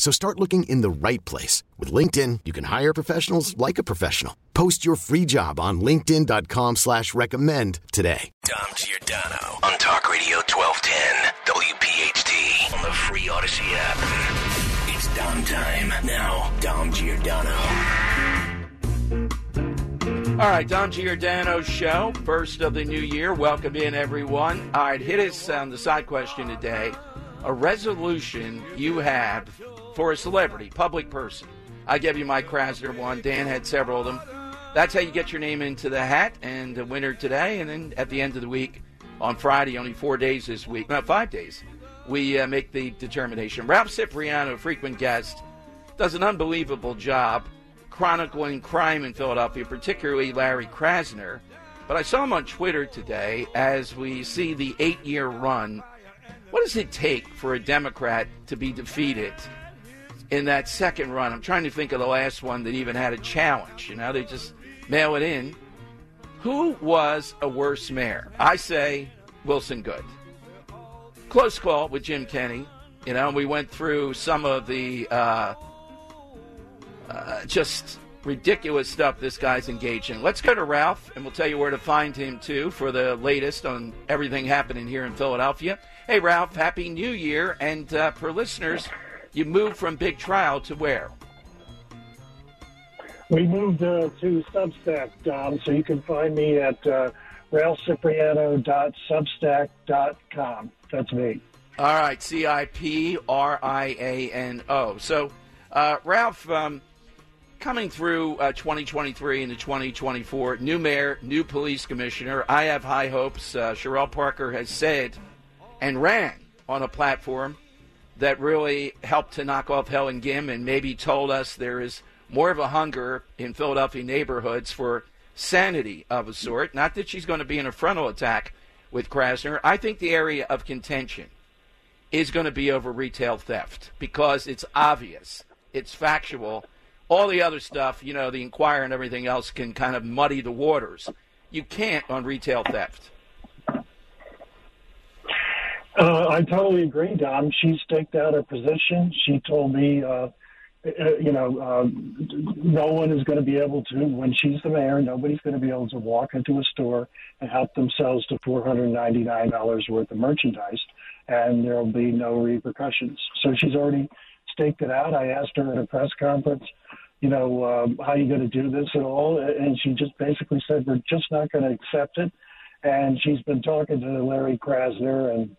So start looking in the right place. With LinkedIn, you can hire professionals like a professional. Post your free job on linkedin.com slash recommend today. Dom Giordano on Talk Radio 1210, WPHT, on the free Audacy app. It's Dom time. Now, Dom Giordano. All right, Dom Giordano show, first of the new year. Welcome in, everyone. All right, hit us on the side question today. A resolution you have for a celebrity, public person. I gave you Mike Krasner one. Dan had several of them. That's how you get your name into the hat and the winner today. And then at the end of the week, on Friday, only four days this week, not five days, we uh, make the determination. Ralph Cipriano, frequent guest, does an unbelievable job chronicling crime in Philadelphia, particularly Larry Krasner. But I saw him on Twitter today as we see the eight year run. What does it take for a Democrat to be defeated in that second run? I'm trying to think of the last one that even had a challenge. You know, they just mail it in. Who was a worse mayor? I say Wilson Goode. Close call with Jim Kenney. You know, we went through some of the. Uh, uh, just ridiculous stuff this guy's engaged in. Let's go to Ralph, and we'll tell you where to find him too for the latest on everything happening here in Philadelphia. Hey, Ralph, Happy New Year! And uh, for listeners, you moved from Big Trial to where? We moved uh, to Substack, Dom, so you can find me at uh, ralphcipriano.substack.com. That's me. All right, C I P R I A N O. So, uh, Ralph, um, coming through uh, 2023 into 2024, new mayor, new police commissioner. I have high hopes. Uh, Cherelle Parker has said and ran on a platform that really helped to knock off Helen Gym and maybe told us there is more of a hunger in Philadelphia neighborhoods for sanity of a sort. Not that she's going to be in a frontal attack with Krasner. I think the area of contention is going to be over retail theft because it's obvious, it's factual all the other stuff, you know, the Inquirer and everything else can kind of muddy the waters. You can't on retail theft. Uh, I totally agree, Dom. She staked out her position. She told me, uh, uh you know, uh, no one is going to be able to, when she's the mayor, nobody's going to be able to walk into a store and help themselves to $499 worth of merchandise, and there will be no repercussions. So she's already staked it out. I asked her at a press conference, you know, um, how are you going to do this at all? And she just basically said, we're just not going to accept it. And she's been talking to Larry Krasner, and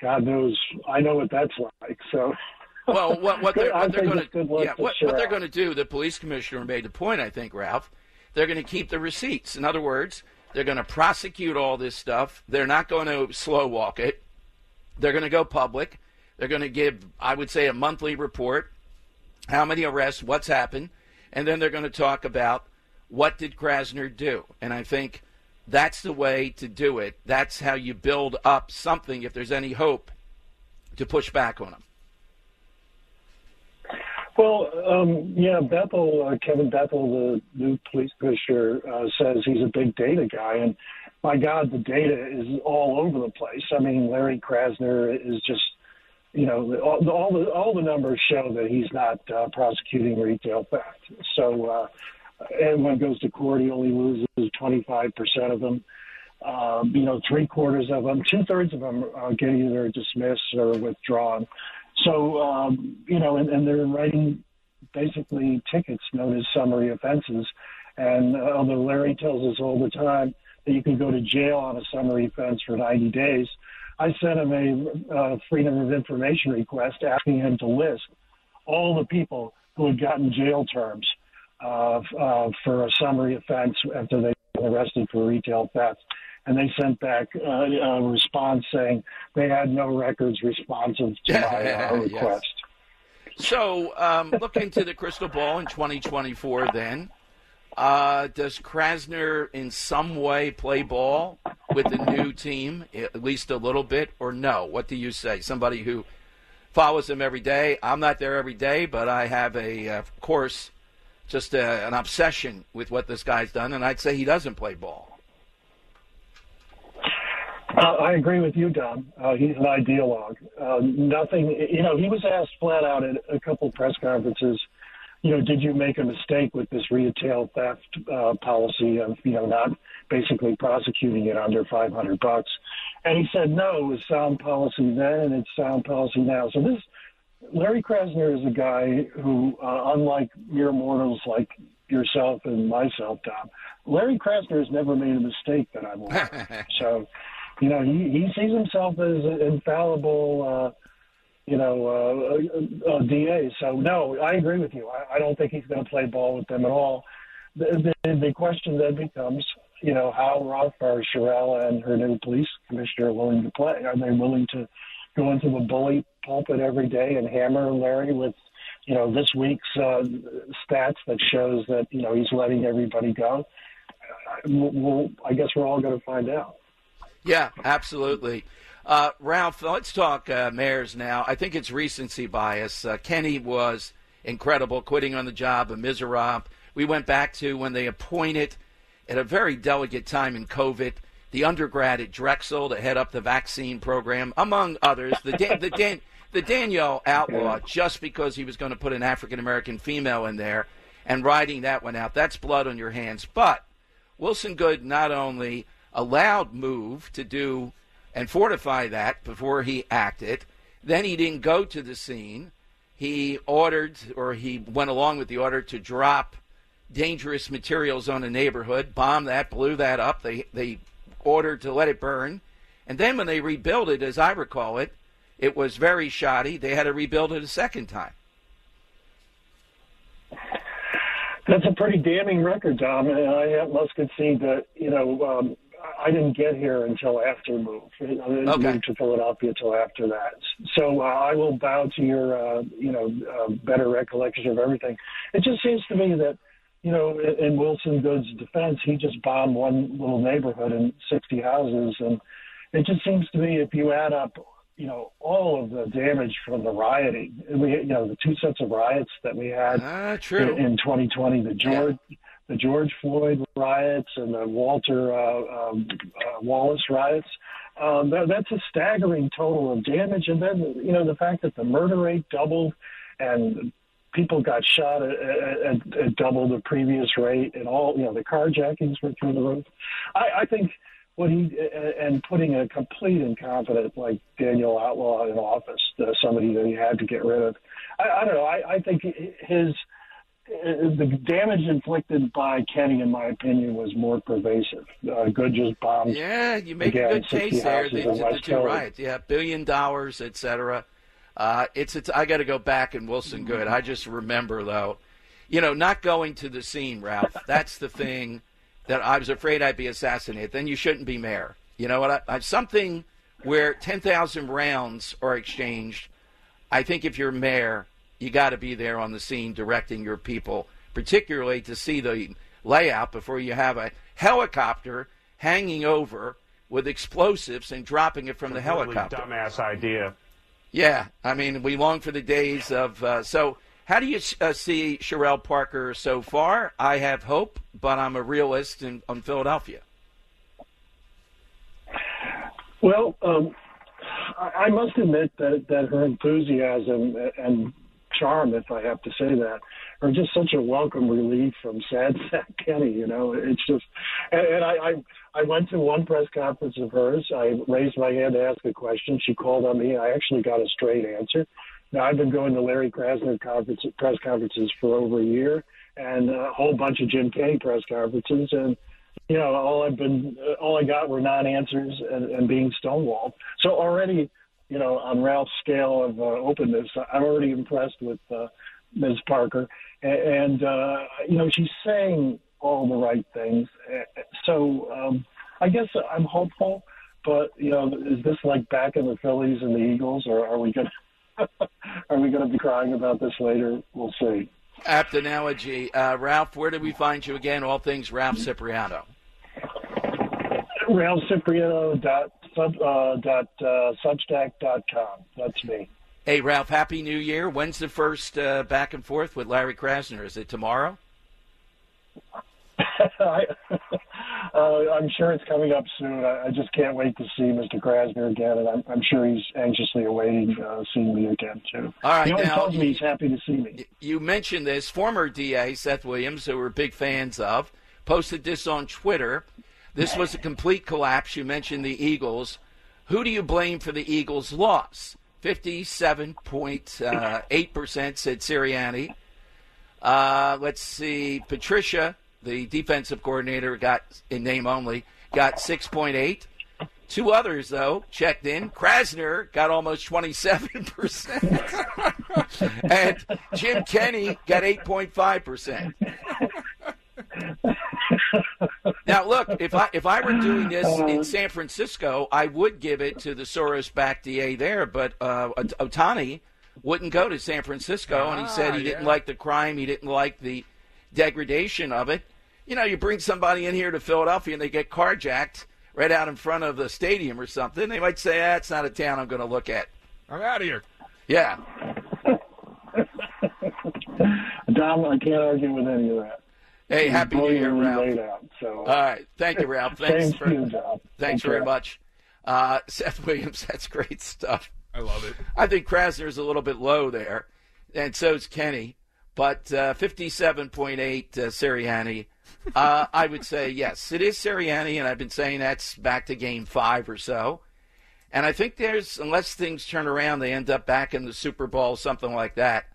God knows, I know what that's like. So. Well, what, what they're, what they're going to yeah, what, what they're going to do, the police commissioner made the point, I think, Ralph. They're going to keep the receipts. In other words, they're going to prosecute all this stuff. They're not going to slow walk it. They're going to go public. They're going to give, I would say, a monthly report how many arrests, what's happened, and then they're going to talk about what did Krasner do. And I think that's the way to do it. That's how you build up something if there's any hope to push back on them. Well, um, yeah, Bethel, uh, Kevin Bethel, the new police commissioner, uh, says he's a big data guy. And my God, the data is all over the place. I mean, Larry Krasner is just you know, all, all the all the numbers show that he's not uh, prosecuting retail theft. So, uh, and when goes to court, he only loses 25 percent of them. Um, you know, three quarters of them, two thirds of them uh, get either dismissed or withdrawn. So, um, you know, and, and they're writing basically tickets known as summary offenses. And uh, although Larry tells us all the time that you can go to jail on a summary offense for 90 days, I sent him a uh, Freedom of Information request asking him to list all the people who had gotten jail terms uh, uh, for a summary offense after they were arrested for retail theft. And they sent back uh, a response saying they had no records responsive to my uh, request. Yes. So, um, look into the crystal ball in 2024 then. Uh, does Krasner in some way play ball with the new team, at least a little bit, or no? What do you say? Somebody who follows him every day. I'm not there every day, but I have a, of course, just a, an obsession with what this guy's done, and I'd say he doesn't play ball. Uh, I agree with you, Dom. Uh, he's an ideologue. Uh, nothing, you know, he was asked flat out at a couple press conferences you know, did you make a mistake with this retail theft uh, policy of, you know, not basically prosecuting it under 500 bucks? And he said, no, it was sound policy then and it's sound policy now. So this, Larry Krasner is a guy who, uh, unlike mere mortals like yourself and myself, Dom, Larry Krasner has never made a mistake that I'm aware of. so, you know, he, he sees himself as an infallible, uh, you know, uh, uh, DA. So no, I agree with you. I, I don't think he's going to play ball with them at all. The, the, the question then becomes, you know, how rough are Cherelle and her new police commissioner willing to play? Are they willing to go into the bully pulpit every day and hammer Larry with, you know, this week's uh, stats that shows that you know he's letting everybody go? Well, I guess we're all going to find out. Yeah, absolutely. Uh, Ralph, let's talk uh, mayors now. I think it's recency bias. Uh, Kenney was incredible, quitting on the job, a miserable. We went back to when they appointed, at a very delicate time in COVID, the undergrad at Drexel to head up the vaccine program, among others. The, Dan- the, Dan- the Danielle Outlaw, just because he was going to put an African American female in there and riding that one out. That's blood on your hands. But Wilson Goode not only allowed Move to do and fortify that before he acted. Then he didn't go to the scene. He ordered, or he went along with the order to drop dangerous materials on a neighborhood, bomb that, blew that up. They they ordered to let it burn, and then when they rebuilt it, as I recall it, it was very shoddy. They had to rebuild it a second time. That's a pretty damning record, Dom, and I must concede that you know um, I didn't get here until after move. I didn't okay. move to Philadelphia until after that. So uh, I will bow to your, uh, you know, uh, better recollection of everything. It just seems to me that, you know, in Wilson Goode's defense, he just bombed one little neighborhood and 60 houses, and it just seems to me if you add up, you know, all of the damage from the rioting, we, you know, the two sets of riots that we had uh, in, in 2020, the George. Yeah the George Floyd riots and the Walter uh, um, uh, Wallace riots. Um, that, that's a staggering total of damage. And then, you know, the fact that the murder rate doubled and people got shot at, at, at double the previous rate and all, you know, the carjackings were through the roof. I, I think what he, and putting a complete incompetent like Daniel Outlaw in office, uh, somebody that he had to get rid of. I, I don't know. I, I think his, the damage inflicted by Kenney, in my opinion, was more pervasive. Uh, Goode just bombed. Yeah, you make again, a good case there. The, the two riots, yeah, billion dollars, etc. Uh, it's, it's I got to go back and Wilson mm-hmm. I just remember though, you know, not going to the scene, Ralph. That's the thing that I was afraid I'd be assassinated. Then you shouldn't be mayor. You know what? I, I, something where ten thousand rounds are exchanged. I think if you're mayor you got to be there on the scene directing your people, particularly to see the layout before you have a helicopter hanging over with explosives and dropping it from the helicopter. Dumbass idea. Yeah, I mean, we long for the days of. Uh, so, how do you uh, see Cherelle Parker so far? I have hope, but I'm a realist in, on Philadelphia. Well, um, I, I must admit that that her enthusiasm and charm, if I have to say that, are just such a welcome relief from sad sack Kenney. You know, it's just, and, and I, I I went to one press conference of hers. I raised my hand to ask a question. She called on me. I actually got a straight answer. Now, I've been going to Larry Krasner conference, press conferences for over a year, and a whole bunch of Jim Kenney press conferences, and you know, all I've been, all I got were non-answers and, and being stonewalled. So already, you know, on Ralph's scale of uh, openness, I'm already impressed with uh, Ms. Parker, and, uh, you know, she's saying all the right things. So um, I guess I'm hopeful, but you know, is this like back in the Phillies and the Eagles, or are we gonna are we gonna be crying about this later? We'll see. Apt analogy, uh, Ralph. Where do we find you again? All things Ralph Cipriano. Ralph Cipriano dot sub uh, dot uh, substack dot com. That's me. Hey Ralph, Happy New Year. When's the first uh, back and forth with Larry Krasner? Is it tomorrow? I, uh, I'm sure it's coming up soon. I, I, just can't wait to see Mr. Krasner again, and I'm, I'm sure he's anxiously awaiting uh, seeing me again too. All right, he always now, tells me he's happy to see me. You mentioned this former DA Seth Williams, who we're big fans of, posted this on Twitter. This was a complete collapse. You mentioned the Eagles. Who do you blame for the Eagles' loss? 57.8% uh, said Sirianni. Uh, let's see, Patricia the defensive coordinator got in name only got 6.8. Two others though checked in. Krasner got almost 27 percent, and Jim Kenney got 8.5 percent. Now look, if I if I were doing this in San Francisco, I would give it to the Soros-backed DA there, but uh, Otani wouldn't go to San Francisco, and he said he ah, didn't like the crime, he didn't like the degradation of it you know, you bring somebody in here to Philadelphia and they get carjacked right out in front of the stadium or something, they might say, that's ah, not a town I'm going to look at. I'm out of here. Yeah. Dom, I can't argue with any of that. Hey, happy New Year, Ralph. Out, so. All right, thank you, Ralph. Thanks for, you, thanks very much, uh, Seth Williams. That's great stuff. I love it. I think Krasner's a little bit low there, and so is Kenney, but uh, 57.8 uh, Sirianni uh, I would say yes, it is Sirianni, and I've been saying that's back to game five or so. And I think there's, unless things turn around, they end up back in the Super Bowl, something like that.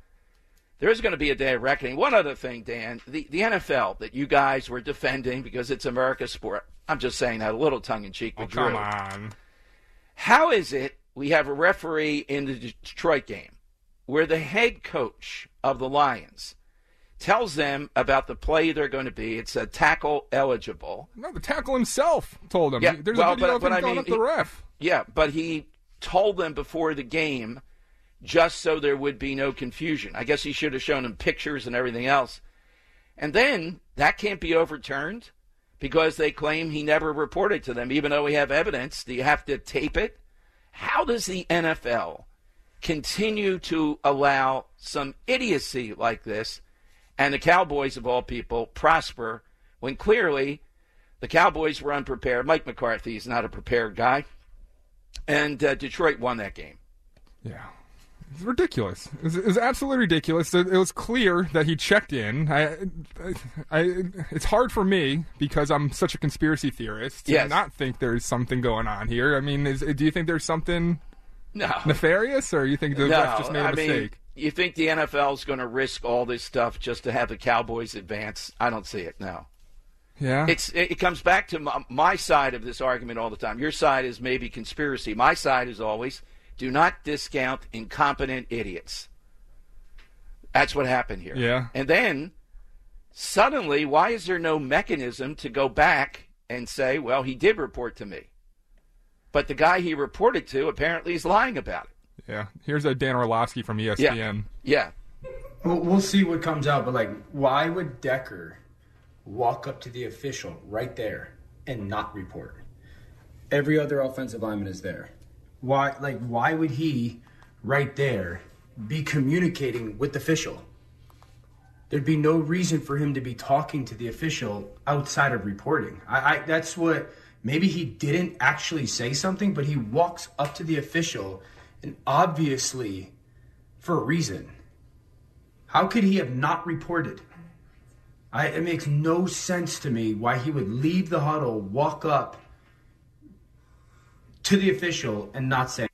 There's going to be a day of reckoning. One other thing, Dan, the, the NFL that you guys were defending because it's America's sport. I'm just saying that a little tongue in cheek. Oh, come on. How is it we have a referee in the Detroit game where the head coach of the Lions tells them about the play they're going to be. It's a tackle eligible. No, the tackle himself told them. Yeah, There's well, a video but, of him but I mean, the ref. He, yeah, but he told them before the game just so there would be no confusion. I guess he should have shown him pictures and everything else. And then that can't be overturned because they claim he never reported to them, even though we have evidence. Do you have to tape it? How does the NFL continue to allow some idiocy like this? and the Cowboys, of all people, prosper when clearly the Cowboys were unprepared. Mike McCarthy is not a prepared guy. And uh, Detroit won that game. Yeah. It's ridiculous. It's, was, it was, absolutely ridiculous. It, was clear that he checked in. I, I, I, it's hard for me because I'm such a conspiracy theorist to yes. not think there's something going on here. I mean, is, do you think there's something no. nefarious, or you think the no, ref just made a I mistake? Mean, you think the NFL is going to risk all this stuff just to have the Cowboys advance? I don't see it. No. Yeah. It's it, comes back to my, my side of this argument all the time. Your side is maybe conspiracy. My side is always do not discount incompetent idiots. That's what happened here. Yeah. And then suddenly, why is there no mechanism to go back and say, well, he did report to me? But the guy he reported to apparently is lying about it. Yeah. Here's a Dan Orlovsky from ESPN. Yeah. yeah. Well, we'll see what comes out, but like, why would Decker walk up to the official right there and not report? Every other offensive lineman is there. Why, like, why would he right there be communicating with the official? There'd be no reason for him to be talking to the official outside of reporting. I, I that's what maybe he didn't actually say something, but he walks up to the official and obviously for a reason. How could he have not reported? I, it makes no sense to me why he would leave the huddle, walk up to the official, and not say.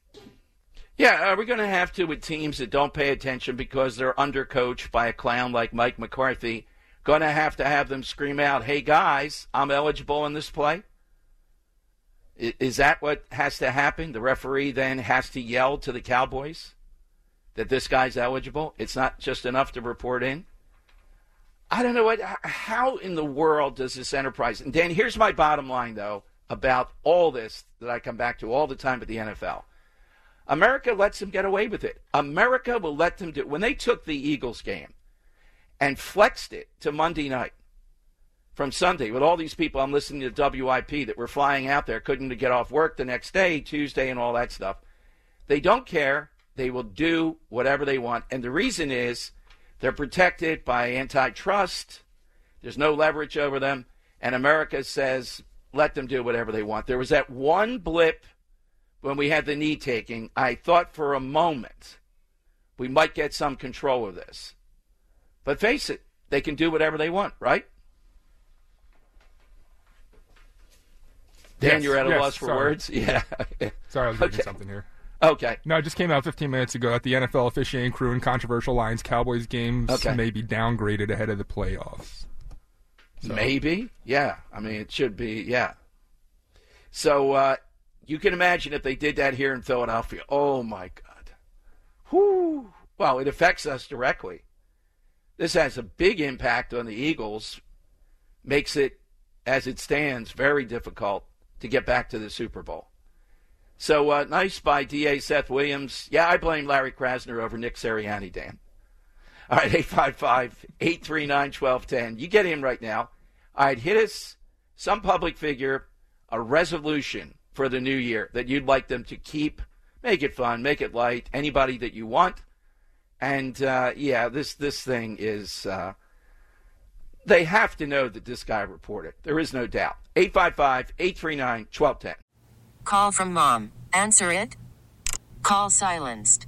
Yeah, are we going to have to with teams that don't pay attention because they're undercoached by a clown like Mike McCarthy? Going to have to have them scream out, "Hey guys, I'm eligible in this play." Is that what has to happen? The referee then has to yell to the Cowboys that this guy's eligible. It's not just enough to report in. I don't know what. How in the world does this enterprise? And Dan, here's my bottom line though about all this that I come back to all the time at the NFL. America lets them get away with it. America will let them do when they took the Eagles game and flexed it to Monday night from Sunday with all these people I'm listening to WIP that were flying out there, couldn't get off work the next day, Tuesday, and all that stuff. They don't care. They will do whatever they want. And the reason is they're protected by antitrust. There's no leverage over them. And America says, let them do whatever they want. There was that one blip when we had the knee taking. I thought for a moment we might get some control of this. But face it, they can do whatever they want, right? Dan, Yes, you're at a yes, loss for sorry. words? Yeah. Sorry, I was reading Okay. something here. Okay. No, it just came out 15 minutes ago that the NFL officiating crew in controversial lines Cowboys games Okay. may be downgraded ahead of the playoffs. Maybe. Yeah. I mean, it should be. Yeah. So uh, you can imagine if they did that here in Philadelphia. Oh, my God. Well, it affects us directly. This has a big impact on the Eagles, makes it, as it stands, very difficult to get back to the Super Bowl. So uh, nice by DA Seth Williams. Yeah, I blame Larry Krasner over Nick Sirianni, Dan. All right, 855 839 1210. You get in right now. All right, hit us, some public figure, a resolution for the new year that you'd like them to keep. Make it fun, make it light. Anybody that you want. And uh, yeah, this, this thing is. Uh, they have to know that this guy reported. There is no doubt. 855 839 1210. Call from mom. Answer it. Call silenced.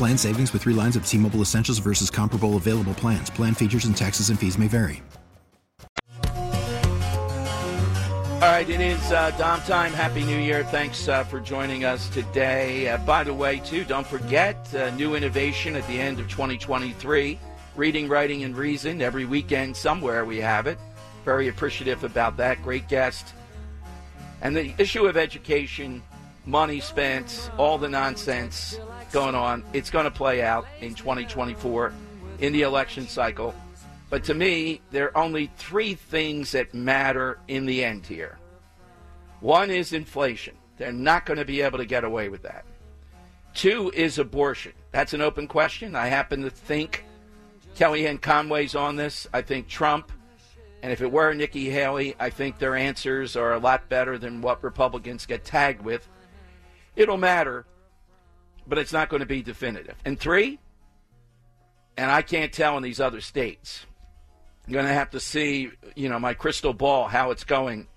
Plan savings with three lines of T Mobile Essentials versus comparable available plans. Plan features and taxes and fees may vary. All right, it is uh, Dom time. Happy New Year. Thanks uh, for joining us today. Uh, by the way, too, don't forget uh, new innovation at the end of 2023 reading, writing, and reason. Every weekend, somewhere we have it. Very appreciative about that. Great guest. And the issue of education, money spent, all the nonsense going on, it's going to play out in 2024 in the election cycle. But to me, there are only three things that matter in the end here. One is inflation. They're not going to be able to get away with that. Two is abortion. That's an open question. I happen to think Kellyanne Conway's on this. I think Trump. And if it were Nikki Haley, I think their answers are a lot better than what Republicans get tagged with. It'll matter, but it's not going to be definitive. And three, and I can't tell in these other states. I'm going to have to see, you know, my crystal ball how it's going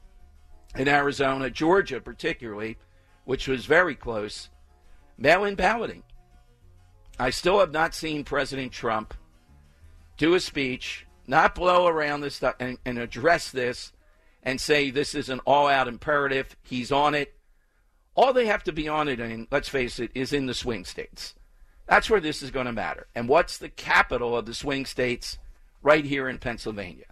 in Arizona, Georgia, particularly, which was very close. Mail-in balloting. I still have not seen President Trump do a speech, not blow around this stuff, and, and address this and say this is an all out imperative. He's on it. All they have to be on it, and let's face it, is in the swing states. That's where this is going to matter. And what's the capital of the swing states? Right here in Pennsylvania.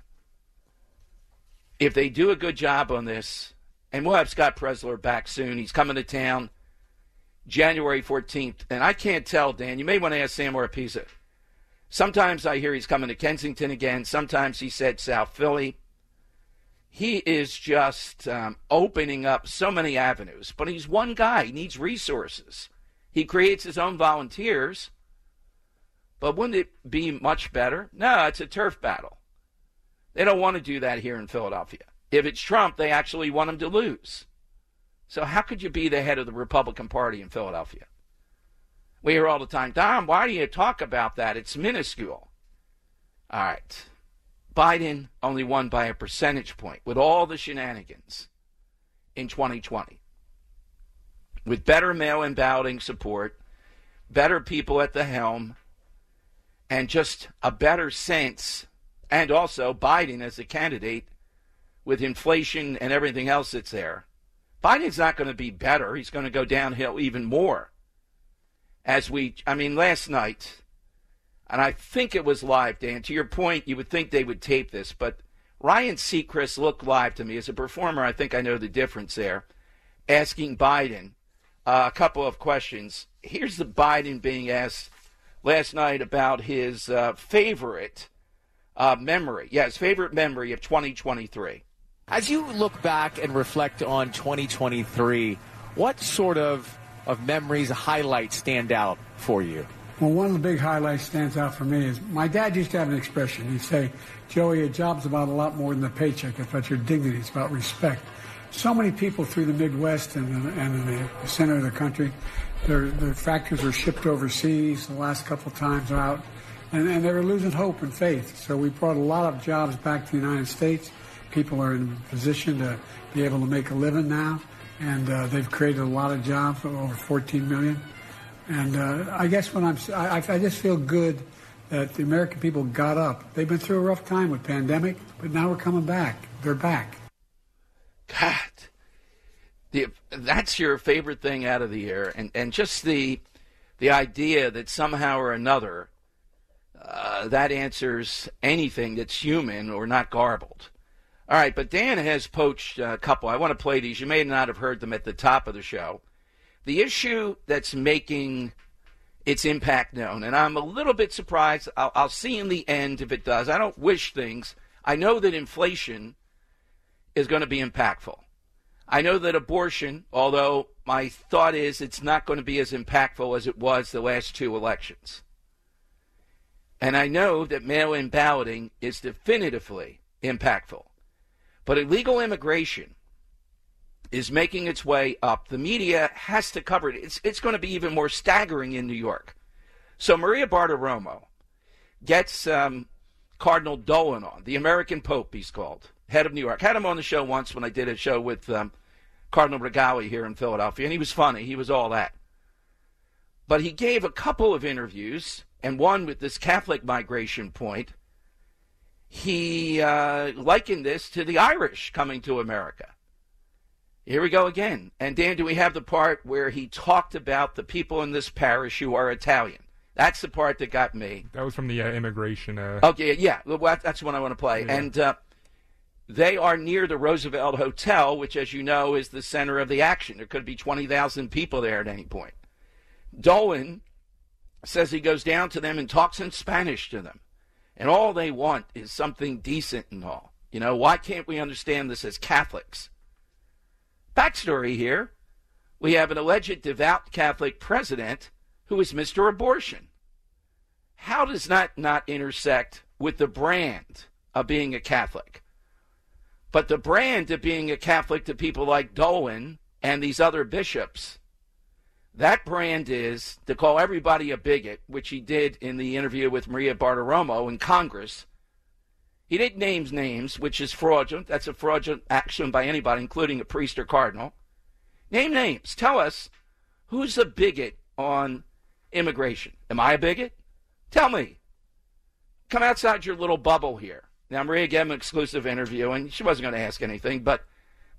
If they do a good job on this, and we'll have Scott Presler back soon. He's coming to town January 14th. And I can't tell, Dan. You may want to ask Sam Oropesa. Sometimes I hear he's coming to Kensington again. Sometimes he said South Philly. He is just um, opening up so many avenues. But he's one guy. He needs resources. He creates his own volunteers. But wouldn't it be much better? No, it's a turf battle. They don't want to do that here in Philadelphia. If it's Trump, they actually want him to lose. So how could you be the head of the Republican Party in Philadelphia? We hear all the time, Dom, why do you talk about that? It's minuscule. All right. Biden only won by a percentage point with all the shenanigans in 2020 with better mail in balloting support, better people at the helm, and just a better sense, and also Biden as a candidate with inflation and everything else that's there. Biden's not going to be better. He's going to go downhill even more. As we, I mean, last night, and I think it was live, Dan. To your point, you would think they would tape this, but Ryan Seacrest looked live to me. As a performer, I think I know the difference there. Asking Biden uh, a couple of questions. Here's the Biden being asked last night about his uh, favorite uh, memory. Yeah, favorite memory of 2023. As you look back and reflect on 2023, what sort of, of memories, highlights stand out for you? Well, one of the big highlights stands out for me is my dad used to have an expression. He'd say, Joey, a job's about a lot more than the paycheck. It's about your dignity. It's about respect so many people through the Midwest and, and in the center of the country, their, their factories were shipped overseas the last couple times out, and, and they were losing hope and faith. So we brought a lot of jobs back to the United States. People are in a position to be able to make a living now, and uh, they've created a lot of jobs, over 14 million. And uh, I guess when I'm, I, I just feel good that the American people got up. They've been through a rough time with pandemic, but now we're coming back. They're back. God, the, that's your favorite thing out of the year, and and just the the idea that somehow or another uh, that answers anything that's human or not garbled. All right, but Dan has poached a couple. I want to play these. You may not have heard them at the top of the show. The issue that's making its impact known, and I'm a little bit surprised. I'll, I'll see in the end if it does. I don't wish things. I know that inflation is going to be impactful. I know that abortion, although my thought is it's not going to be as impactful as it was the last two elections. And I know that mail in balloting is definitively impactful. But illegal immigration is making its way up. The media has to cover it. It's, it's going to be even more staggering in New York. So Maria Bartiromo gets um, Cardinal Dolan on, the American Pope, he's called head of New York. Had him on the show once when I did a show with um, Cardinal Rigali here in Philadelphia, and he was funny. He was all that. But he gave a couple of interviews, and one with this Catholic migration point. He uh, likened this to the Irish coming to America. Here we go again. And Dan, do we have the part where he talked about the people in this parish who are Italian? That's the part that got me. That was from the uh, immigration. Uh... Okay, yeah, well, that's the one I want to play. Yeah. And uh, they are near the Roosevelt Hotel, which, as you know, is the center of the action. There could be 20,000 people there at any point. Dolan says he goes down to them and talks in Spanish to them. And all they want is something decent and all. You know, why can't we understand this as Catholics? Backstory here we have an alleged devout Catholic president who is Mr. Abortion. How does that not intersect with the brand of being a Catholic? But the brand of being a Catholic to people like Dolan and these other bishops, that brand is to call everybody a bigot, which he did in the interview with Maria Bartiromo in Congress. He didn't name names, which is fraudulent. That's a fraudulent action by anybody, including a priest or cardinal. Name names. Tell us who's a bigot on immigration. Am I a bigot? Tell me. Come outside your little bubble here. Now, Maria gave him an exclusive interview, and she wasn't going to ask anything, but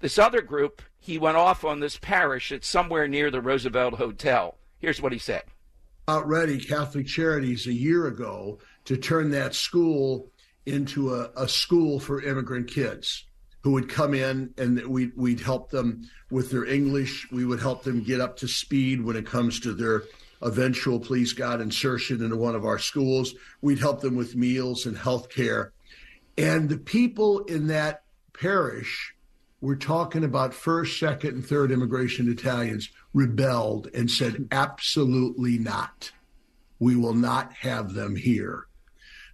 this other group, he went off on this parish that's somewhere near the Roosevelt Hotel. Here's what he said. Out ready Catholic Charities a year ago to turn that school into a, a school for immigrant kids who would come in and we'd, we'd help them with their English. We would help them get up to speed when it comes to their eventual, please God, insertion into one of our schools. We'd help them with meals and health care. And the people in that parish were talking about first, second, and third immigration Italians rebelled and said, absolutely not. We will not have them here.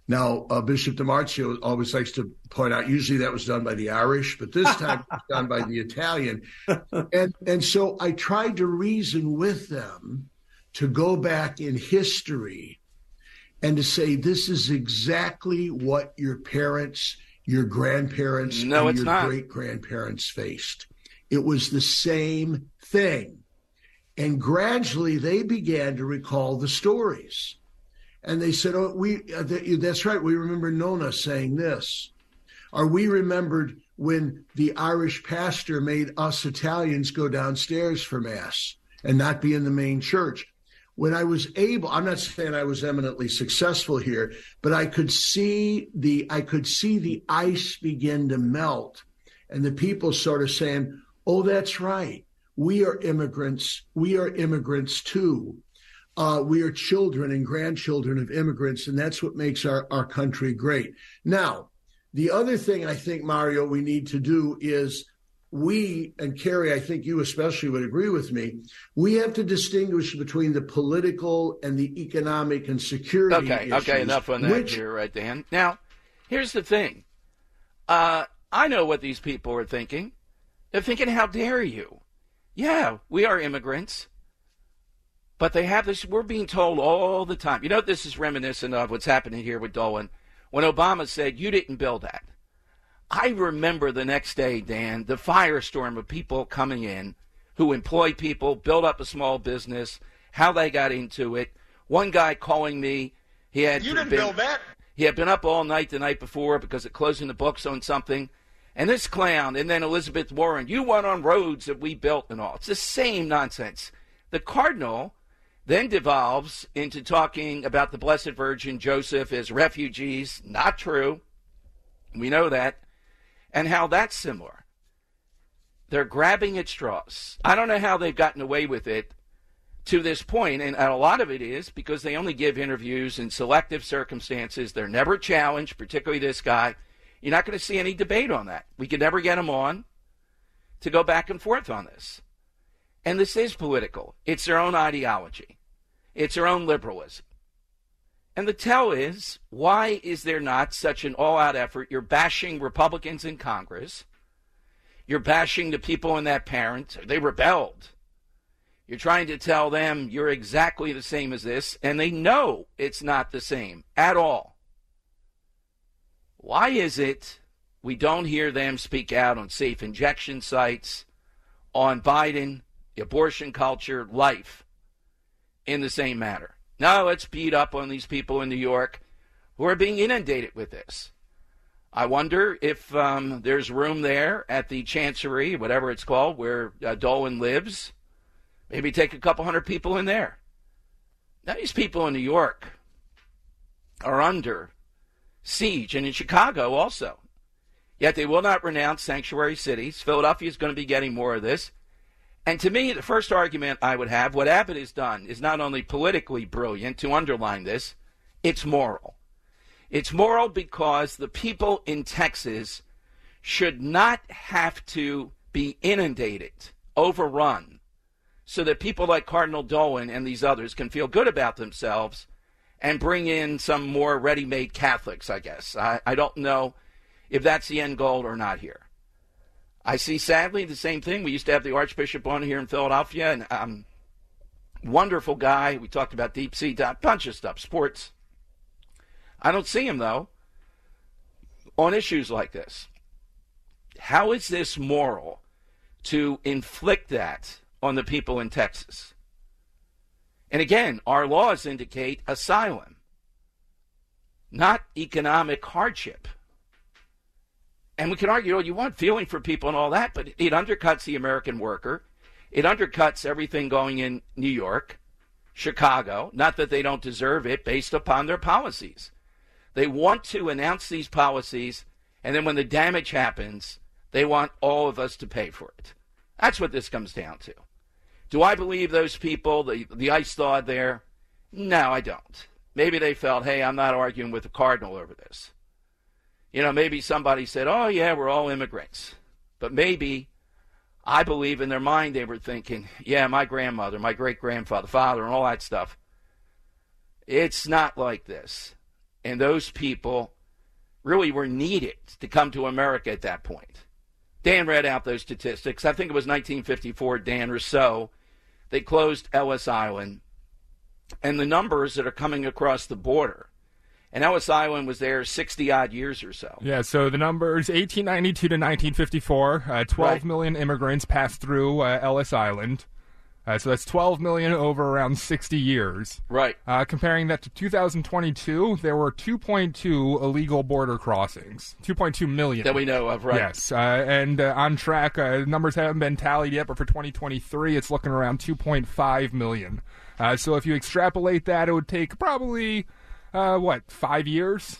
Now, uh, Bishop DiMarzio always likes to point out, usually that was done by the Irish, but this time it was done by the Italian. And, and so I tried to reason with them to go back in history and to say, this is exactly what your parents, your grandparents, no, and your great grandparents faced. It was the same thing. And gradually they began to recall the stories and they said, "Oh, we uh, th- that's right. We remember Nona saying this, or we remembered when the Irish pastor made us Italians go downstairs for mass and not be in the main church." When I was able, I'm not saying I was eminently successful here, but I could see the I could see the ice begin to melt, and the people sort of saying, "Oh, that's right. We are immigrants. We are immigrants too." Uh, we are children and grandchildren of immigrants, and that's what makes our, our country great. Now, the other thing I think, Mario, we need to do is we, and Carrie, I think you especially would agree with me, we have to distinguish between the political and the economic and security Okay, issues, okay, enough on that which- here, right, Dan. Now, here's the thing. Uh, I know what these people are thinking. They're thinking, how dare you? Yeah, we are immigrants. But they have this, we're being told all the time. You know, this is reminiscent of what's happening here with Dolan. When Obama said, you didn't build that. I remember the next day, Dan, the firestorm of people coming in who employed people, built up a small business, how they got into it. One guy calling me, he had You didn't been, build that. He had been up all night the night before because of closing the books on something. And this clown, and then Elizabeth Warren, you went on roads that we built and all. It's the same nonsense. The cardinal then devolves into talking about the Blessed Virgin Joseph as refugees. Not true. We know that. And how that's similar. They're grabbing at straws. I don't know how they've gotten away with it to this point, and a lot of it is because they only give interviews in selective circumstances. They're never challenged, particularly this guy. You're not going to see any debate on that. We could never get him on to go back and forth on this. And this is political. It's their own ideology. It's their own liberalism. And the tell is, why is there not such an all out effort? You're bashing Republicans in Congress. You're bashing the people in that parent. They rebelled. You're trying to tell them you're exactly the same as this, and they know it's not the same at all. Why is it we don't hear them speak out on safe injection sites, on Biden, abortion culture, life in the same manner? Now let's beat up on these people in New York who are being inundated with this. I wonder if um, there's room there at the Chancery, whatever it's called, where uh, Dolan lives. Maybe take a couple hundred people in there. Now, these people in New York are under siege, and in Chicago also. Yet they will not renounce sanctuary cities. Philadelphia is going to be getting more of this. And to me, the first argument I would have, what Abbott has done is not only politically brilliant to underline this, it's moral. It's moral because the people in Texas should not have to be inundated, overrun, so that people like Cardinal Dolan and these others can feel good about themselves and bring in some more ready made Catholics, I guess. I, I don't know if that's the end goal or not here. I see, sadly, the same thing. We used to have the Archbishop on here in Philadelphia, and um, wonderful guy. We talked about deep sea, a bunch of stuff, sports. I don't see him, though, on issues like this. How is this moral to inflict that on the people in Texas? And again, our laws indicate asylum, not economic hardship. And we can argue all you want, feeling for people and all that, but it undercuts the American worker. It undercuts everything going in New York, Chicago. Not that they don't deserve it based upon their policies. They want to announce these policies, and then when the damage happens, they want all of us to pay for it. That's what this comes down to. Do I believe those people, the, the ice thawed there? No, I don't. Maybe they felt, hey, I'm not arguing with the cardinal over this. You know, maybe somebody said, oh, yeah, we're all immigrants. But maybe I believe in their mind they were thinking, yeah, my grandmother, my great grandfather, father, and all that stuff. It's not like this. And those people really were needed to come to America at that point. Dan read out those statistics. I think it was 1954, Dan Rousseau. They closed Ellis Island. And the numbers that are coming across the border. And Ellis Island was there 60 odd years or so. Yeah, so the numbers 1892 to 1954, uh, 12 right. million immigrants passed through uh, Ellis Island. Uh, so that's 12 million over around 60 years. Right. Uh, comparing that to 2022, there were 2.2 illegal border crossings. 2.2 million. That we know of, right? Yes. Uh, and uh, on track, uh, numbers haven't been tallied yet, but for 2023, it's looking around 2.5 million. Uh, so if you extrapolate that, it would take probably, what, five years?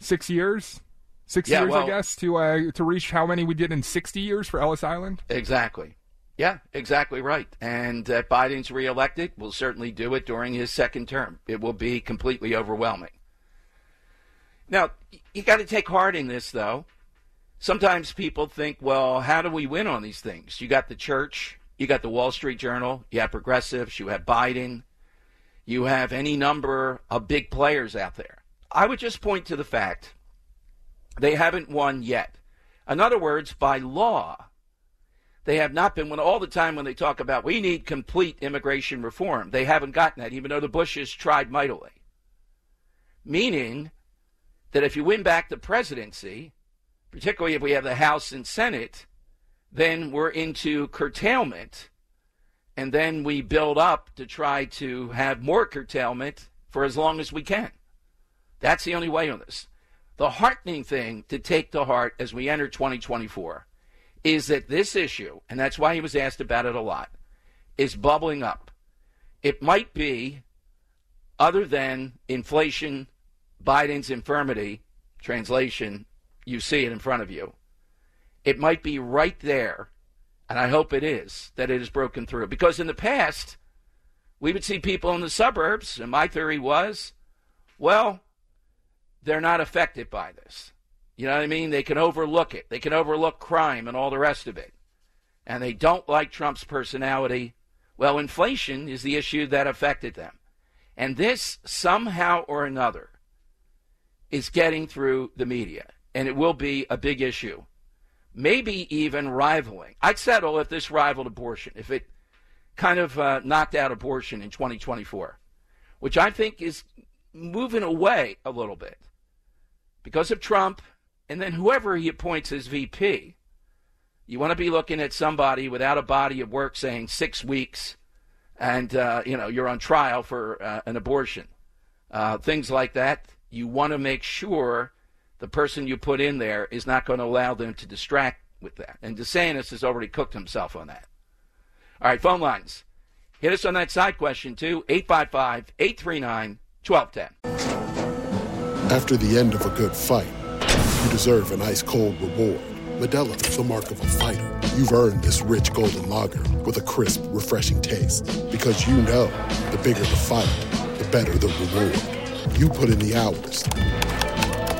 Six years? Six yeah, years, well, I guess, to to reach how many we did in 60 years for Ellis Island? Exactly. Yeah, exactly right. And uh, Biden's reelected will certainly do it during his second term. It will be completely overwhelming. Now, you got to take heart in this, though. Sometimes people think, well, how do we win on these things? You got the church, you got the Wall Street Journal, you have progressives, you have Biden, you have any number of big players out there. I would just point to the fact they haven't won yet. In other words, by law, they have not been when all the time when they talk about we need complete immigration reform, they haven't gotten that, even though the Bushes tried mightily. Meaning that if you win back the presidency, particularly if we have the House and Senate, then we're into curtailment. And then we build up to try to have more curtailment for as long as we can. That's the only way on this. The heartening thing to take to heart as we enter 2024 is that this issue, and that's why he was asked about it a lot, is bubbling up. It might be, other than inflation, Biden's infirmity, translation, you see it in front of you. It might be right there, and I hope it is, that it has broken through. Because in the past, we would see people in the suburbs, and my theory was, well, they're not affected by this. You know what I mean? They can overlook it. They can overlook crime and all the rest of it. And they don't like Trump's personality. Well, inflation is the issue that affected them. And this, somehow or another, is getting through the media. And it will be a big issue. Maybe even rivaling. I'd settle if this rivaled abortion, if it kind of uh, knocked out abortion in 2024, which I think is moving away a little bit because of Trump and then whoever he appoints as VP, you want to be looking at somebody without a body of work saying six weeks, and uh, you know you're on trial for uh, an abortion, uh, things like that. You want to make sure the person you put in there is not going to allow them to distract with that. And DeSantis has already cooked himself on that. All right, phone lines. Hit us on that side question too. 855 839 1210. After the end of a good fight you deserve an ice cold reward. Modelo is the mark of a fighter. You've earned this rich golden lager with a crisp, refreshing taste. Because you know the bigger the fight, the better the reward. You put in the hours,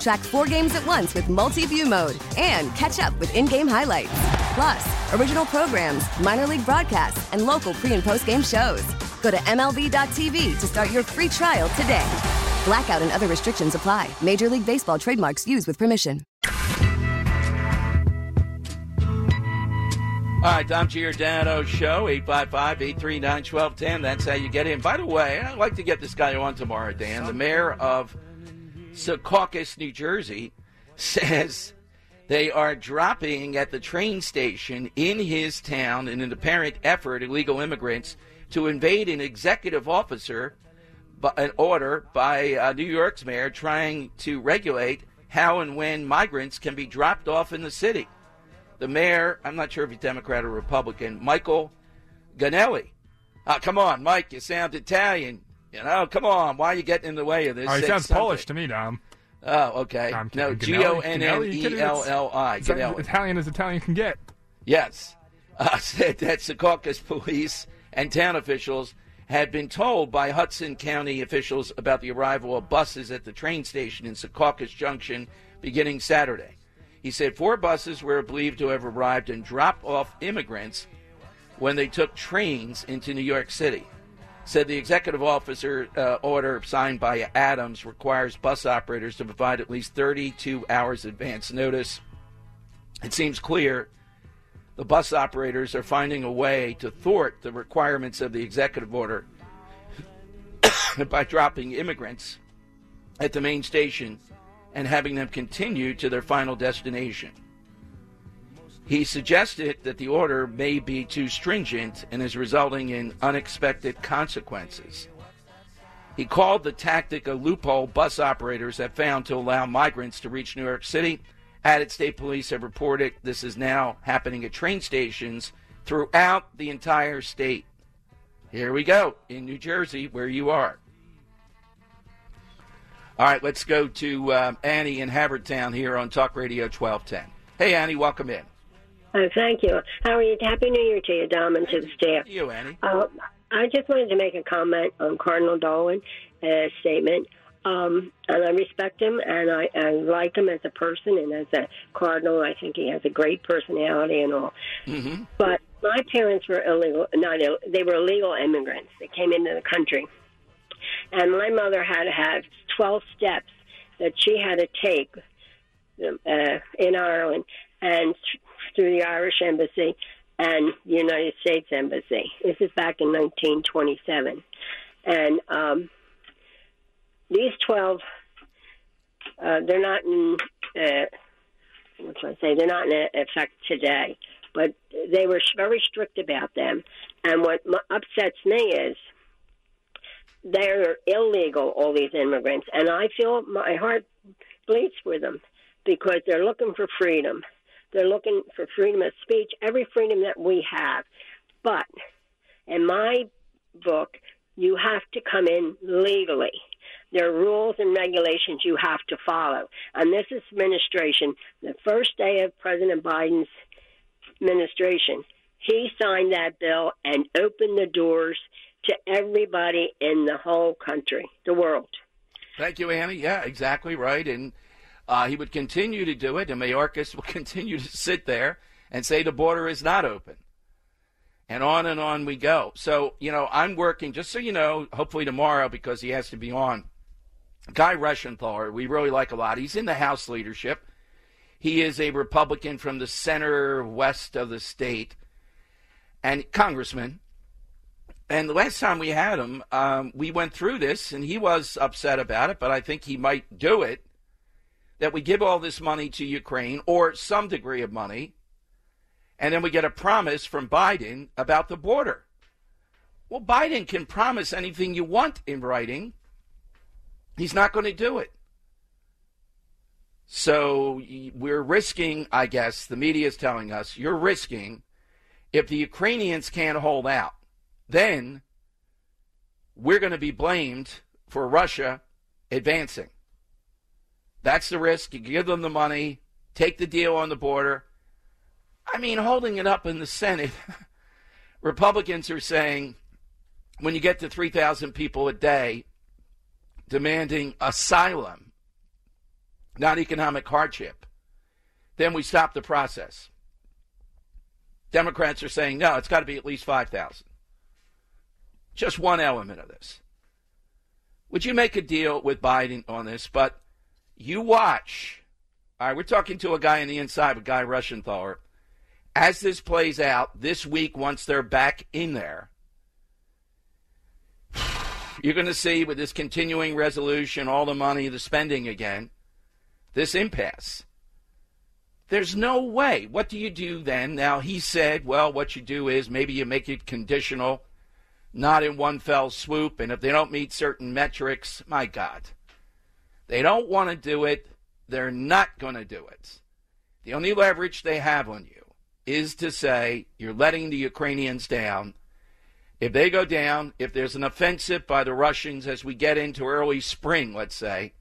Track four games at once with multi view mode and catch up with in game highlights. Plus, original programs, minor league broadcasts, and local pre and post game shows. Go to MLB.tv to start your free trial today. Blackout and other restrictions apply. Major League Baseball trademarks used with permission. All right, Dom Giordano Show, 855-839-1210. That's how you get in. By the way, I'd like to get this guy on tomorrow, Dan. The mayor of Secaucus, New Jersey, says they are dropping at the train station in his town in an apparent effort, illegal immigrants, to invade an executive officer, an order by uh, New York's mayor trying to regulate how and when migrants can be dropped off in the city the mayor, I'm not sure if he's Democrat or Republican, Michael Gonnelli. Uh, come on, Mike, you sound Italian. You know, come on, why are you getting in the way of this? Oh, he Say sounds something. Polish to me, Dom. Oh, okay. No. G O N N? E L L I. It's as Gonnelli. Italian as Italian can get. Yes. Uh, said that Secaucus police and town officials had been told by Hudson County officials about the arrival of buses at the train station in Secaucus Junction beginning Saturday. He said four buses were believed to have arrived and dropped off immigrants when they took trains into New York City. Said the executive officer uh, order signed by Adams requires bus operators to provide at least 32 hours advance notice. It seems clear the bus operators are finding a way to thwart the requirements of the executive order by dropping immigrants at the main station and having them continue to their final destination. He suggested that the order may be too stringent and is resulting in unexpected consequences. He called the tactic a loophole bus operators have found to allow migrants to reach New York City. Added state police have reported this is now happening at train stations throughout the entire state. Here we go in New Jersey, where you are. All right, let's go to um, Annie in Havertown here on Talk Radio 1210. Hey, Annie, welcome in. Uh, thank you. How are you? Happy New Year to you, Dom, and to the staff. You, Annie. Uh, I just wanted to make a comment on Cardinal Dolan uh, statement. Um, and I respect him, and I, I like him as a person and as a cardinal. I think he has a great personality and all. Mm-hmm. But my parents were illegal. Not Ill, they were illegal immigrants. They came into the country, and my mother had to have twelve steps that she had to take uh, in Ireland and through the Irish Embassy and the United States Embassy. This is back in 1927, and um, these twelve. Uh, they're not in. Uh, what should I say? They're not in effect today, but they were very strict about them. And what upsets me is they're illegal, all these immigrants, and I feel my heart bleeds for them because they're looking for freedom. They're looking for freedom of speech, every freedom that we have. But in my book, you have to come in legally. There are rules and regulations you have to follow. And this administration, the first day of President Biden's administration, he signed that bill and opened the doors to everybody in the whole country, the world. Thank you, Annie. Yeah, exactly right. And uh, he would continue to do it, and Mayorkas will continue to sit there and say the border is not open. And on and on we go. So, you know, I'm working, just so you know, hopefully tomorrow, because he has to be on. Guy Reschenthaler, we really like a lot. He's in the House leadership. He is a Republican from the center west of the state and congressman. And the last time we had him, um, we went through this, and he was upset about it, but I think he might do it. That we give all this money to Ukraine, or some degree of money, and then we get a promise from Biden about the border. Well, Biden can promise anything you want in writing. He's not going to do it. So we're risking, I guess, the media is telling us, you're risking, if the Ukrainians can't hold out, then we're going to be blamed for Russia advancing. That's the risk. You give them the money, take the deal on the border. I mean, holding it up in the Senate, Republicans are saying when you get to 3,000 people a day demanding asylum, not economic hardship, then we stop the process. Democrats are saying, no, it's got to be at least 5,000. Just one element of this. Would you make a deal with Biden on this? But you watch. All right, we're talking to a guy on the inside, a guy Reschenthaler. as this plays out this week, once they're back in there, you're going to see with this continuing resolution, all the money, the spending again, this impasse. There's no way. What do you do then? Now, he said, well, what you do is maybe you make it conditional, not in one fell swoop, and if they don't meet certain metrics, my God, they don't want to do it. They're not going to do it. The only leverage they have on you is to say you're letting the Ukrainians down. If they go down, if there's an offensive by the Russians as we get into early spring, let's say,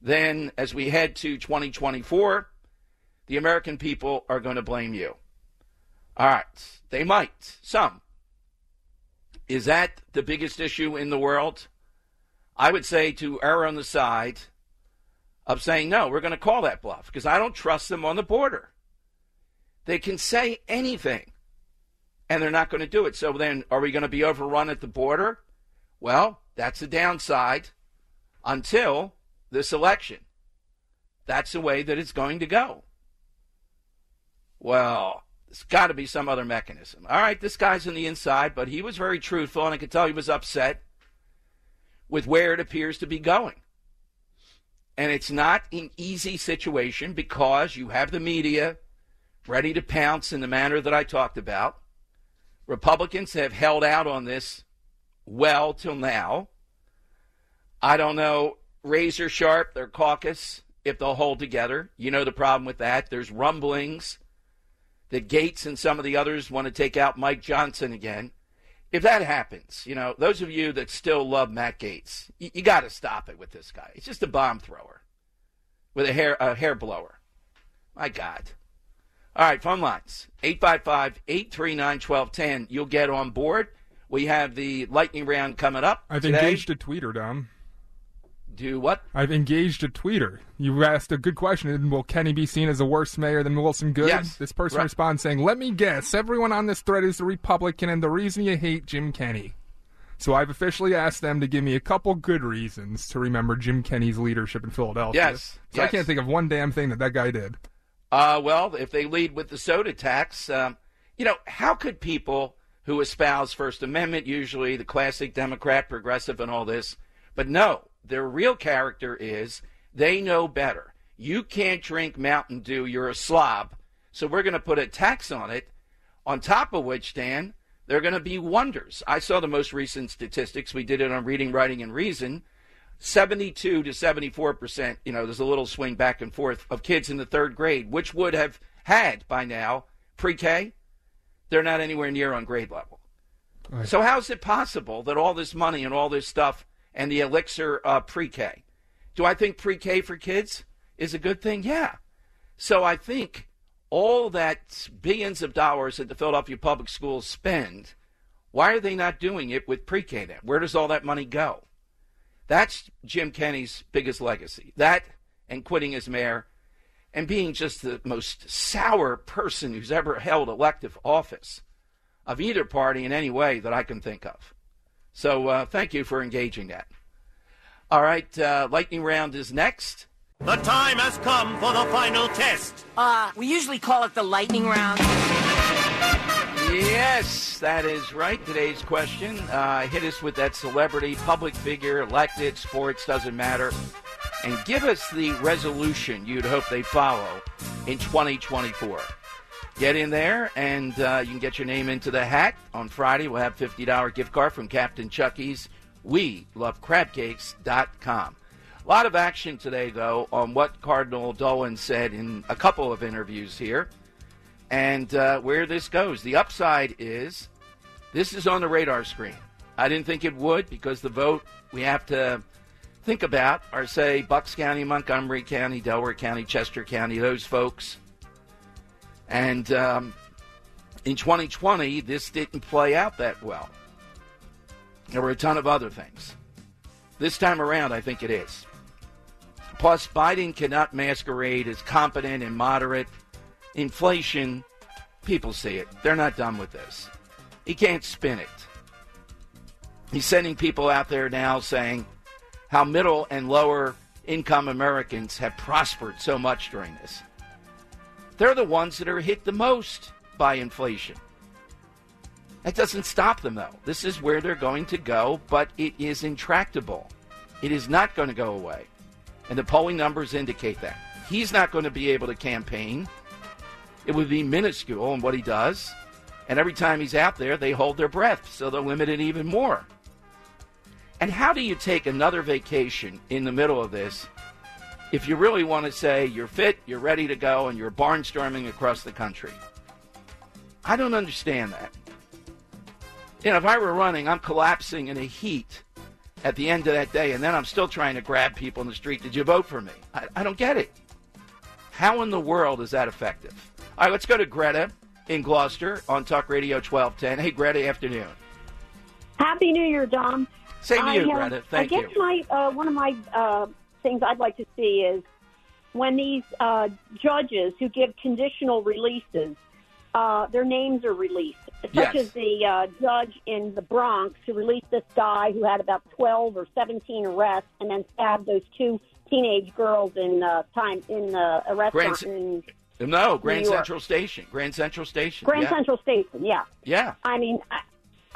then as we head to 2024, the American people are going to blame you. All right. They might. Some. Is that the biggest issue in the world? I would say to err on the side of saying, no, we're going to call that bluff because I don't trust them on the border. They can say anything and they're not going to do it. So then, are we going to be overrun at the border? Well, that's the downside until this election. That's the way that it's going to go. Well, there's got to be some other mechanism. All right, this guy's on the inside, but he was very truthful, and I could tell he was upset with where it appears to be going. And it's not an easy situation because you have the media ready to pounce in the manner that I talked about. Republicans have held out on this well till now. I don't know, razor sharp, their caucus, if they'll hold together. You know the problem with that. There's rumblings that Gaetz and some of the others want to take out Mike Johnson again. If that happens, you know, those of you that still love Matt Gaetz, you, you got to stop it with this guy. He's just a bomb thrower with a hair a hair blower. My God. All right, phone lines 855 839 1210. You'll get on board. We have the lightning round coming up. I've today. engaged a tweeter, Dom. Do what? I've engaged a tweeter. You asked a good question. Will Kenney be seen as a worse mayor than Wilson Goode? Yes. This person Right. responds saying, Let me guess, everyone on this thread is a Republican, and the reason you hate Jim Kenney. So I've officially asked them to give me a couple good reasons to remember Jim Kenney's leadership in Philadelphia. Yes, So I can't think of one damn thing that that guy did. Uh, well, if they lead with the soda tax, um, you know, how could people who espouse First Amendment, usually the classic Democrat, progressive, and all this, but no, their real character is they know better. You can't drink Mountain Dew, you're a slob, so we're going to put a tax on it, on top of which, Dan, there are going to be wonders. I saw the most recent statistics. We did it on Reading, Writing, and Reason. 72 to 74 percent, you know, there's a little swing back and forth of kids in the third grade, which would have had by now pre K. They're not anywhere near on grade level. So, how is it possible that all this money and all this stuff and the elixir uh, pre K? Do I think pre K for kids is a good thing? Yeah. So, I think all that billions of dollars that the Philadelphia public schools spend, why are they not doing it with pre K then? Where does all that money go? That's Jim Kenney's biggest legacy. That and quitting as mayor and being just the most sour person who's ever held elective office of either party in any way that I can think of. So uh, thank you for engaging that. All right, uh, lightning round is next. The time has come for the final test. Uh, we usually call it the lightning round. Yes, that is right. Today's question. Uh, hit us with that celebrity, public figure, elected, sports, doesn't matter. And give us the resolution you'd hope they follow in 2024. Get in there and uh, you can get your name into the hat. On Friday, we'll have $50 gift card from Captain Chucky's. We love crabcakes.com. A lot of action today, though, on what Cardinal Dolan said in a couple of interviews here and uh, where this goes. The upside is this is on the radar screen. I didn't think it would because the vote we have to think about are, say, Bucks County, Montgomery County, Delaware County, Chester County, those folks. And um, in 2020, this didn't play out that well. There were a ton of other things. This time around, I think it is. Plus, Biden cannot masquerade as competent and moderate. Inflation, people see it. They're not done with this. He can't spin it. He's sending people out there now saying how middle and lower income Americans have prospered so much during this. They're the ones that are hit the most. by inflation. That doesn't stop them, though. This is where they're going to go, but it is intractable. It is not going to go away. And the polling numbers indicate that. He's not going to be able to campaign. It would be minuscule in what he does. And every time he's out there, they hold their breath, so they'll limit it even more. And how do you take another vacation in the middle of this if you really want to say you're fit, you're ready to go, and you're barnstorming across the country? I don't understand that. You know, if I were running, I'm collapsing in a heat at the end of that day, and then I'm still trying to grab people in the street. Did you vote for me? I, I don't get it. How in the world is that effective? All right, let's go to Greta in Gloucester on Talk Radio 1210. Hey, Greta, afternoon. Happy New Year, Dom. Same to you, I, uh, Greta. Thank you. I guess you. my uh, one of my uh, things I'd like to see is when these uh, judges who give conditional releases, uh, their names are released, such Yes. as the uh, judge in the Bronx who released this guy who had about twelve or seventeen arrests and then stabbed those two teenage girls in uh, time in uh, a restaurant Grand- in No, Grand. Central Station. Grand Central Station. Grand yeah. Central Station. Yeah. Yeah. I mean, I-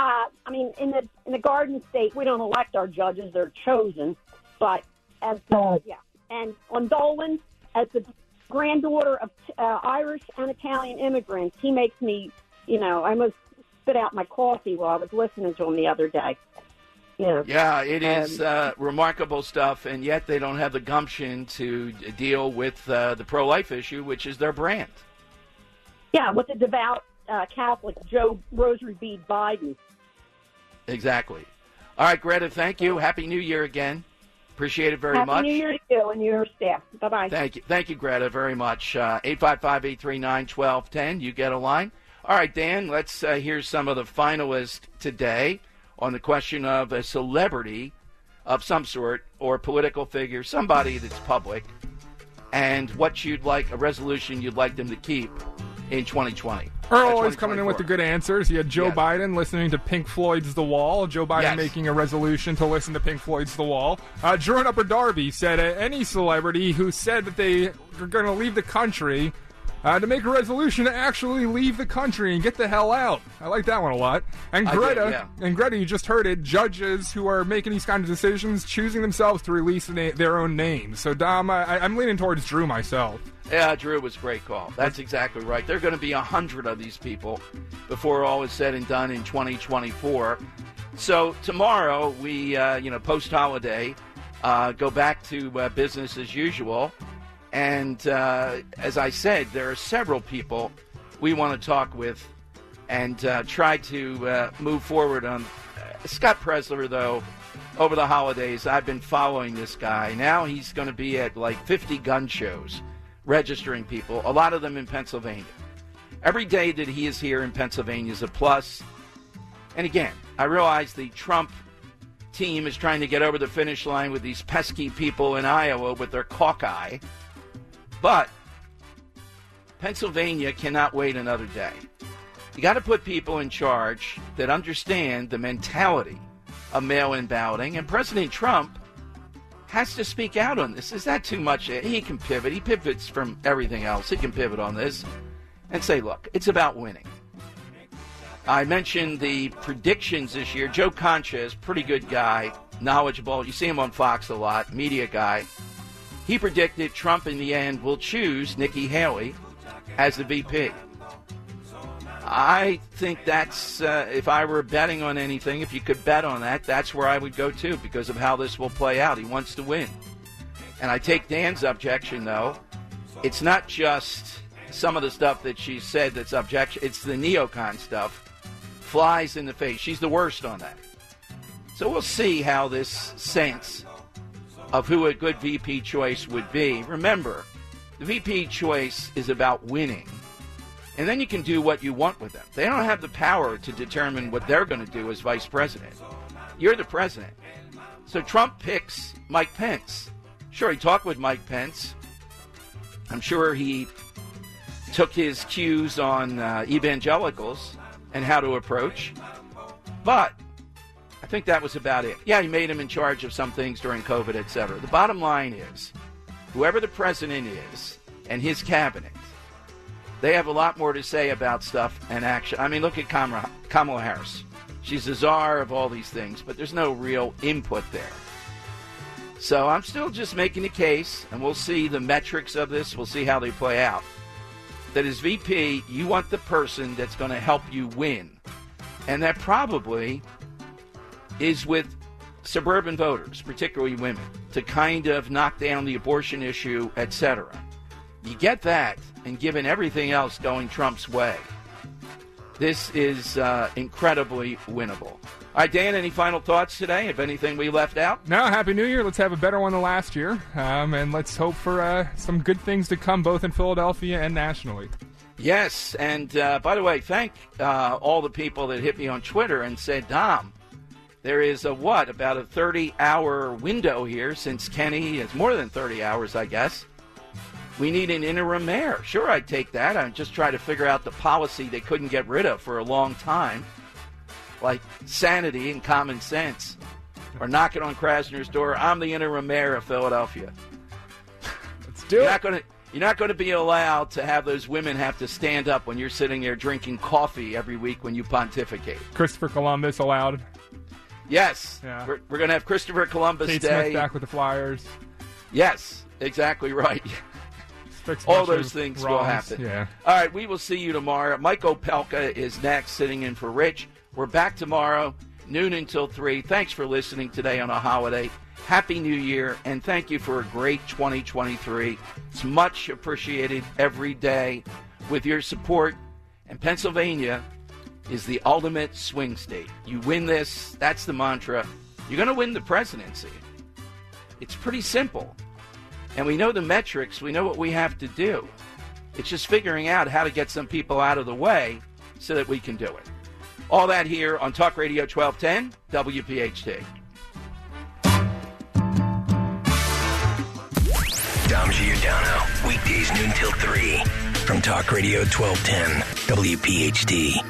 uh, I mean, in the in the Garden State, we don't elect our judges; they're chosen. But as uh, yeah, and on Dolan, as the granddaughter of uh, Irish and Italian immigrants, he makes me, you know, I almost spit out my coffee while I was listening to him the other day. Yeah. Yeah, it is Um, uh, remarkable stuff, and yet they don't have the gumption to deal with uh, the pro life issue, which is their brand. Yeah, with the devout uh, Catholic Joe Rosary Bead Biden. Exactly. All right, Greta, thank you. Happy New Year again. Appreciate it very Happy much. New Year to you and your staff. Bye bye. Thank you, thank you, Greta, very much. Uh, Eight five five eight three nine twelve ten. You get a line. All right, Dan. Let's uh, hear some of the finalists today on the question of a celebrity of some sort or political figure, somebody that's public, and what you'd like a resolution you'd like them to keep in 2020. Earl Uh, always coming in with the good answers. You had Joe Yes. Biden listening to Pink Floyd's The Wall. Joe Biden Yes. making a resolution to listen to Pink Floyd's The Wall. Uh, Drew Upper Darby said uh, any celebrity who said that they are going to leave the country uh, to make a resolution to actually leave the country and get the hell out. I like that one a lot. And I did, Greta, yeah. and Greta, you just heard it. Judges who are making these kind of decisions, choosing themselves to release na- their own names. So Dom, I, I'm leaning towards Drew myself. Yeah, Drew was a great call. That's exactly right. There are going to be a hundred of these people before all is said and done in 2024. So tomorrow we, uh, you know, post holiday, uh, go back to uh, business as usual. And uh, as I said, there are several people we want to talk with and uh, try to uh, move forward on. Scott Presler, though, over the holidays, I've been following this guy. Now he's going to be at like 50 gun shows, registering people, a lot of them in Pennsylvania. Every day that he is here in Pennsylvania is a plus. And again, I realize the Trump team is trying to get over the finish line with these pesky people in Iowa with their Hawkeye. But Pennsylvania cannot wait another day. You got to put people in charge that understand the mentality of mail in balloting. And President Trump has to speak out on this. Is that too much? He can pivot. He pivots from everything else. He can pivot on this and say, look, it's about winning. I mentioned the predictions this year. Joe Concha is pretty good guy, knowledgeable. You see him on Fox a lot, media guy. He predicted Trump in the end will choose Nikki Haley as the VP. I think that's, uh, if I were betting on anything, if you could bet on that, that's where I would go to because of how this will play out. He wants to win. And I take Dan's objection, though. It's not just some of the stuff that she said that's objection, it's the neocon stuff. Flies in the face. She's the worst on that. So we'll see how this sense of who a good VP choice would be. Remember, the VP choice is about winning. And then you can do what you want with them. They don't have the power to determine what they're going to do as vice president. You're the president. So Trump picks Mike Pence. Sure, he talked with Mike Pence. I'm sure he took his cues on uh, evangelicals and how to approach. But think that was about it. Yeah, he made him in charge of some things during COVID, etc. The bottom line is whoever the president is and his cabinet, They have a lot more to say about stuff and action. I mean, look at Kamala, Harris. She's the czar of all these things, but there's no real input there. So I'm still just making a case, and we'll see the metrics of this. We'll see how they play out. That as VP, you want the person that's going to help you win. And that probably is with suburban voters, particularly women, to kind of knock down the abortion issue, etc. You get that, and given everything else going Trump's way, this is uh, incredibly winnable. All right, Dan, any final thoughts today? If anything we left out? No, Happy New Year. Let's have a better one than last year. Um, and let's hope for uh, some good things to come both in Philadelphia and nationally. Yes, and uh, by the way, thank uh, all the people that hit me on Twitter and said, Dom, there is a what, about a 30 hour window here since Kenney is more than 30 hours, I guess. We need an interim mayor. Sure, I'd take that. I'm just trying to figure out the policy they couldn't get rid of for a long time like sanity and common sense, or knocking on Krasner's door. I'm the interim mayor of Philadelphia. Let's do you're it. Not gonna, you're not going to be allowed to have those women have to stand up when you're sitting there drinking coffee every week when you pontificate. Christopher Columbus allowed. Yes, Yeah. we're, we're going to have Christopher Columbus Kate Day. Smith back with the Flyers. Yes, exactly right. All those things will happen. Yeah. All right, we will see you tomorrow. Mike Opelka is next, sitting in for Rich. We're back tomorrow, noon until 3. Thanks for listening today on a holiday. Happy New Year, and thank you for a great 2023. It's much appreciated every day with your support. And Pennsylvania is the ultimate swing state. You win this, that's the mantra. You're going to win the presidency. It's pretty simple. And we know the metrics, we know what we have to do. It's just figuring out how to get some people out of the way so that we can do it. All that here on Talk Radio 1210, WPHT. Dom Giordano, weekdays noon till 3 from Talk Radio 1210, WPHT.